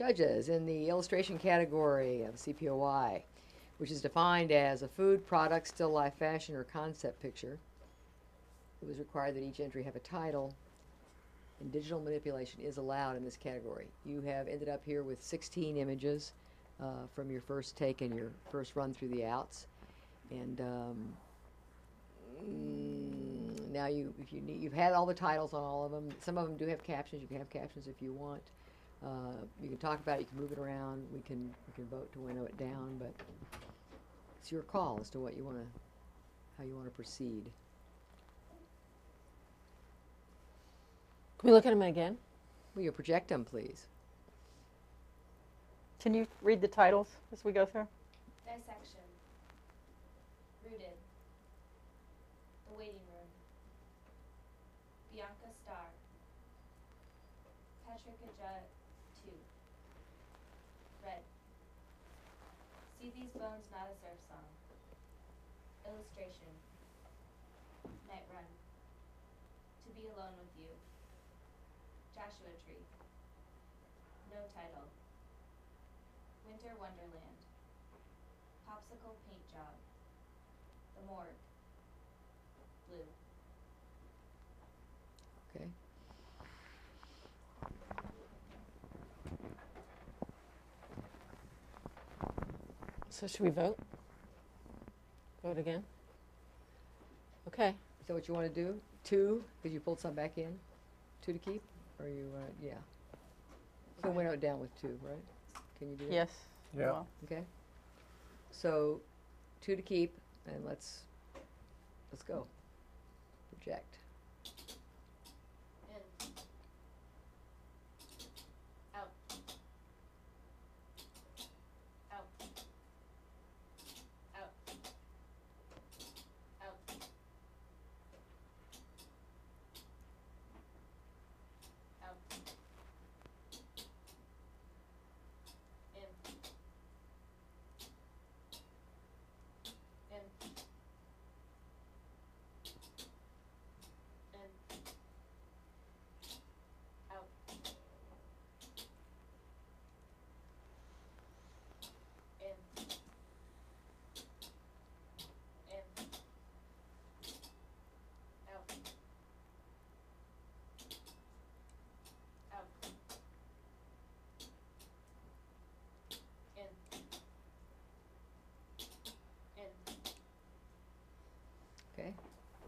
Judges, in the illustration category of CPOY, which is defined as a food, product, still life, fashion, or concept picture, it was required that each entry have a title, and digital manipulation is allowed in this category. You have ended up here with 16 images uh, from your first take and your first run through the outs. And um, mm, now you, if you need, you've had all the titles on all of them. Some of them do have captions. You can have captions if you want. Uh, you can talk about it. You can move it around. We can we can vote to winnow it down, but it's your call as to what you want to, how you want to proceed. Can we look at them again? Will you project them, please? Can you read the titles as we go through? Dissection. Rooted. The Waiting Room. Bianca Starr. Patrick 2. These Bones Not a Surf Song. Illustration. Night Run. To Be Alone with You. Joshua Tree. No title. Winter Wonderland. Popsicle paint job. The morgue. Blue. Okay. So should we vote? Vote again? Okay. Is that what you want to do? Two, because you pulled some back in? Two to keep? Or you, uh, yeah. So can winnow it down with two, right? Can you do that? Yes. Yeah. Well, Okay. So, two to keep, and let's, let's go. Project.